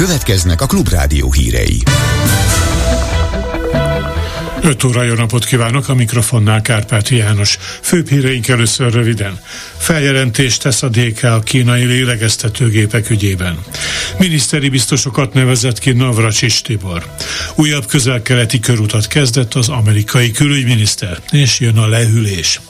Következnek a Klubrádió hírei. 5 óra jó napot kívánok, a mikrofonnál Kárpáti János. Főbb híreink először röviden. Feljelentést tesz a DK a kínai lélegeztetőgépek ügyében. Miniszteri biztosokat nevezett ki Navracsis Tibor. Újabb közel-keleti körutat kezdett az amerikai külügyminiszter, és jön a lehűlés.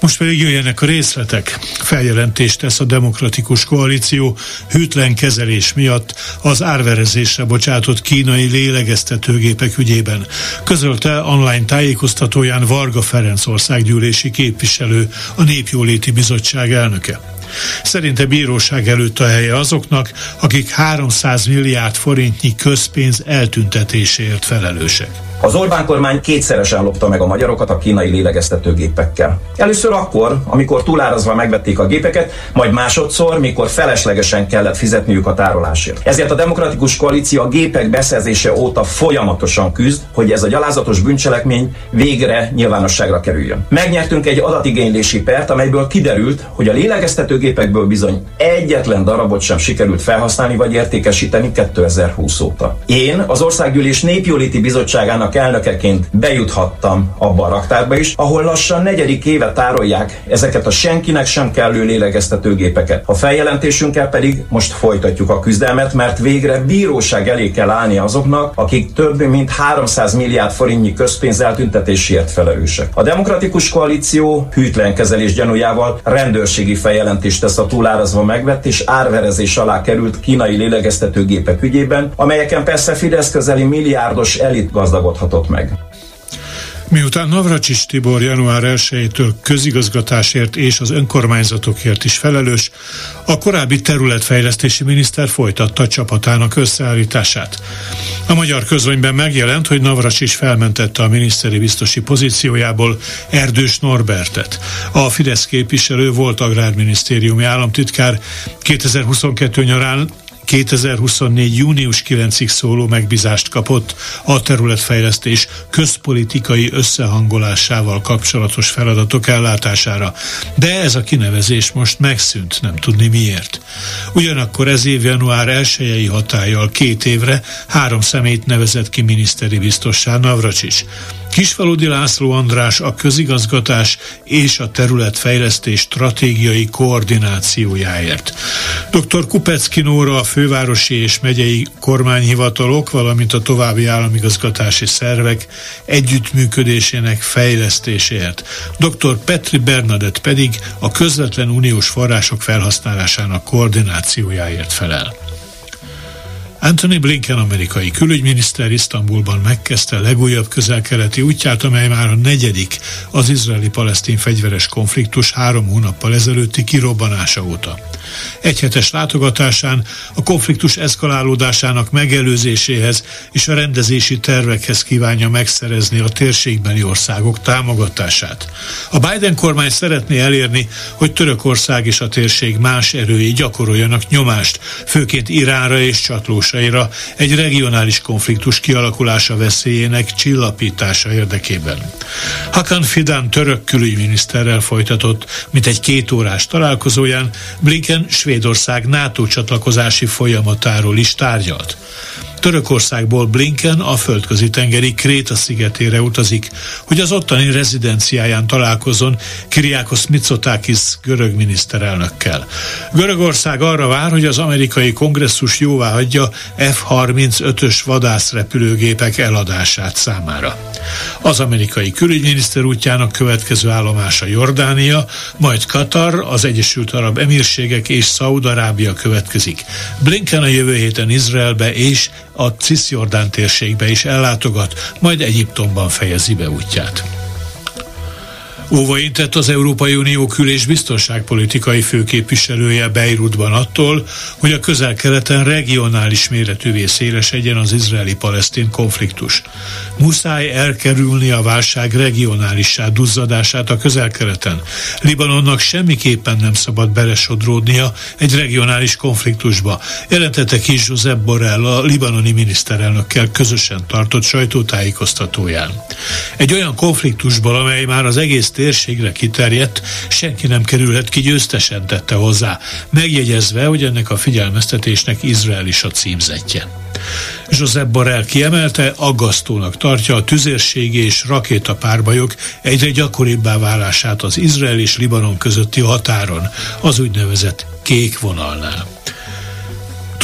Most pedig jöjjenek a részletek. Feljelentést tesz a Demokratikus Koalíció hűtlen kezelés miatt az árverezésre bocsátott kínai lélegeztetőgépek ügyében. Közölte online tájékoztatóján Varga Ferenc országgyűlési képviselő, a Népjóléti Bizottság elnöke. Szerinte bíróság előtt a helye azoknak, akik 300 milliárd forintnyi közpénz eltüntetéséért felelősek. Az Orbán kormány kétszeresen lopta meg a magyarokat a kínai lélegeztetőgépekkel. Először akkor, amikor túlárazva megvették a gépeket, majd másodszor, mikor feleslegesen kellett fizetniük a tárolásért. Ezért a Demokratikus Koalíció a gépek beszerzése óta folyamatosan küzd, hogy ez a gyalázatos bűncselekmény végre nyilvánosságra kerüljön. Megnyertünk egy adatigénylési pert, amelyből kiderült, hogy a lélegeztetőgépekből bizony egyetlen darabot sem sikerült felhasználni vagy értékesíteni 2020 óta. Én az Országgyűlés Népjóléti Bizottságának elnökeként bejuthattam abba a raktárba is, ahol lassan negyedik éve tárolják ezeket a senkinek sem kellő lélegeztetőgépeket. A feljelentésünkkel pedig most folytatjuk a küzdelmet, mert végre bíróság elé kell állni azoknak, akik több mint 300 milliárd forintnyi közpénz eltüntetésért felelősek. A Demokratikus Koalíció hűtlen kezelés gyanújával rendőrségi feljelentést tesz a túlárazva megvett és árverezés alá került kínai lélegeztetőgépek ügyében, amelyeken persze Fidesz közeli milliárdos elit gazdagot oldhatott meg. Miután Navracsis Tibor január 1-től közigazgatásért és az önkormányzatokért is felelős, a korábbi területfejlesztési miniszter folytatta csapatának összeállítását. A magyar közönyben megjelent, hogy Navracsis felmentette a miniszteri biztosi pozíciójából Erdős Norbertet. A Fidesz képviselő volt agrárminisztériumi államtitkár 2022 nyarán 2024. június 9-ig szóló megbízást kapott a területfejlesztés közpolitikai összehangolásával kapcsolatos feladatok ellátására. De ez a kinevezés most megszűnt, nem tudni miért. Ugyanakkor ez év január 1 hatállyal két évre három szemét nevezett ki miniszteri biztossá Navracsis. Kisfaludi László András a közigazgatás és a területfejlesztés stratégiai koordinációjáért. Dr. Kupecki Nóra a fővárosi és megyei kormányhivatalok, valamint a további államigazgatási szervek együttműködésének fejlesztéséért. Dr. Petri Bernadett pedig a közvetlen uniós források felhasználásának koordinációjáért felel. Anthony Blinken amerikai külügyminiszter Isztambulban megkezdte legújabb közel-keleti útját, amely már a negyedik az izraeli-palesztin fegyveres konfliktus három hónappal ezelőtti kirobbanása óta. Egyhetes látogatásán a konfliktus eszkalálódásának megelőzéséhez és a rendezési tervekhez kívánja megszerezni a térségbeli országok támogatását. A Biden kormány szeretné elérni, hogy Törökország és a térség más erői gyakoroljanak nyomást, főként Iránra és csatlósaira egy regionális konfliktus kialakulása veszélyének csillapítása érdekében. Hakan Fidan török külügyminiszterrel folytatott, mint egy két órás találkozóján Blinken Svédország NATO csatlakozási folyamatáról is tárgyalt. Törökországból Blinken a földközi tengeri Kréta szigetére utazik, hogy az ottani rezidenciáján találkozon Kiriakos Mitsotakis görög miniszterelnökkel. Görögország arra vár, hogy az amerikai kongresszus jóvá hagyja F-35-ös vadászrepülőgépek eladását számára. Az amerikai külügyminiszter útjának következő állomása Jordánia, majd Katar, az Egyesült Arab Emírségek és Szaudarábia következik. Blinken a jövő héten Izraelbe és a Cisjordán térségbe is ellátogat, majd Egyiptomban fejezi be útját. Óvaintett az Európai Unió kül- és biztonságpolitikai főképviselője Beirutban attól, hogy a közel-keleten regionális méretűvé szélesedjen az izraeli-palesztin konfliktus. Muszáj elkerülni a válság regionálissá duzzadását a közel-keleten. Libanonnak semmiképpen nem szabad belesodródnia egy regionális konfliktusba, jelentette ki Josep Borrell a libanoni miniszterelnökkel közösen tartott sajtótájékoztatóján. Egy olyan konfliktusból, amely már az egész térségre kiterjedt, senki nem kerülhet ki győztesen tette hozzá, megjegyezve, hogy ennek a figyelmeztetésnek Izrael is a címzetje. Josep Borrell kiemelte, aggasztónak tartja a tüzérségi és rakétapárbajok egyre gyakoribbá válását az Izrael és Libanon közötti határon, az úgynevezett kék vonalnál.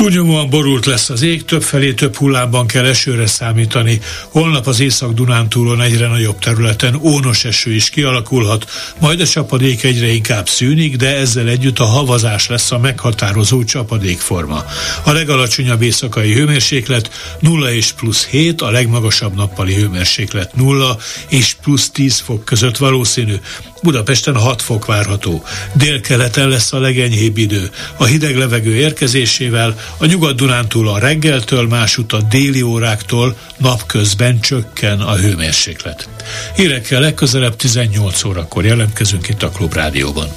Túlnyomóan borult lesz az ég, többfelé több hullámban kell esőre számítani. Holnap az Észak-Dunántúlon egyre nagyobb területen ónos eső is kialakulhat, majd a csapadék egyre inkább szűnik, de ezzel együtt a havazás lesz a meghatározó csapadékforma. A legalacsonyabb éjszakai hőmérséklet 0 és plusz 7, a legmagasabb nappali hőmérséklet 0 és plusz 10 fok között valószínű. Budapesten 6 fok várható. Délkeleten lesz a legenyhébb idő. A hideg levegő érkezésével a Nyugat-Dunántúl a reggeltől, másút a déli óráktól napközben csökken a hőmérséklet. Hírekkel legközelebb 18 órakor jelentkezünk itt a Klubrádióban.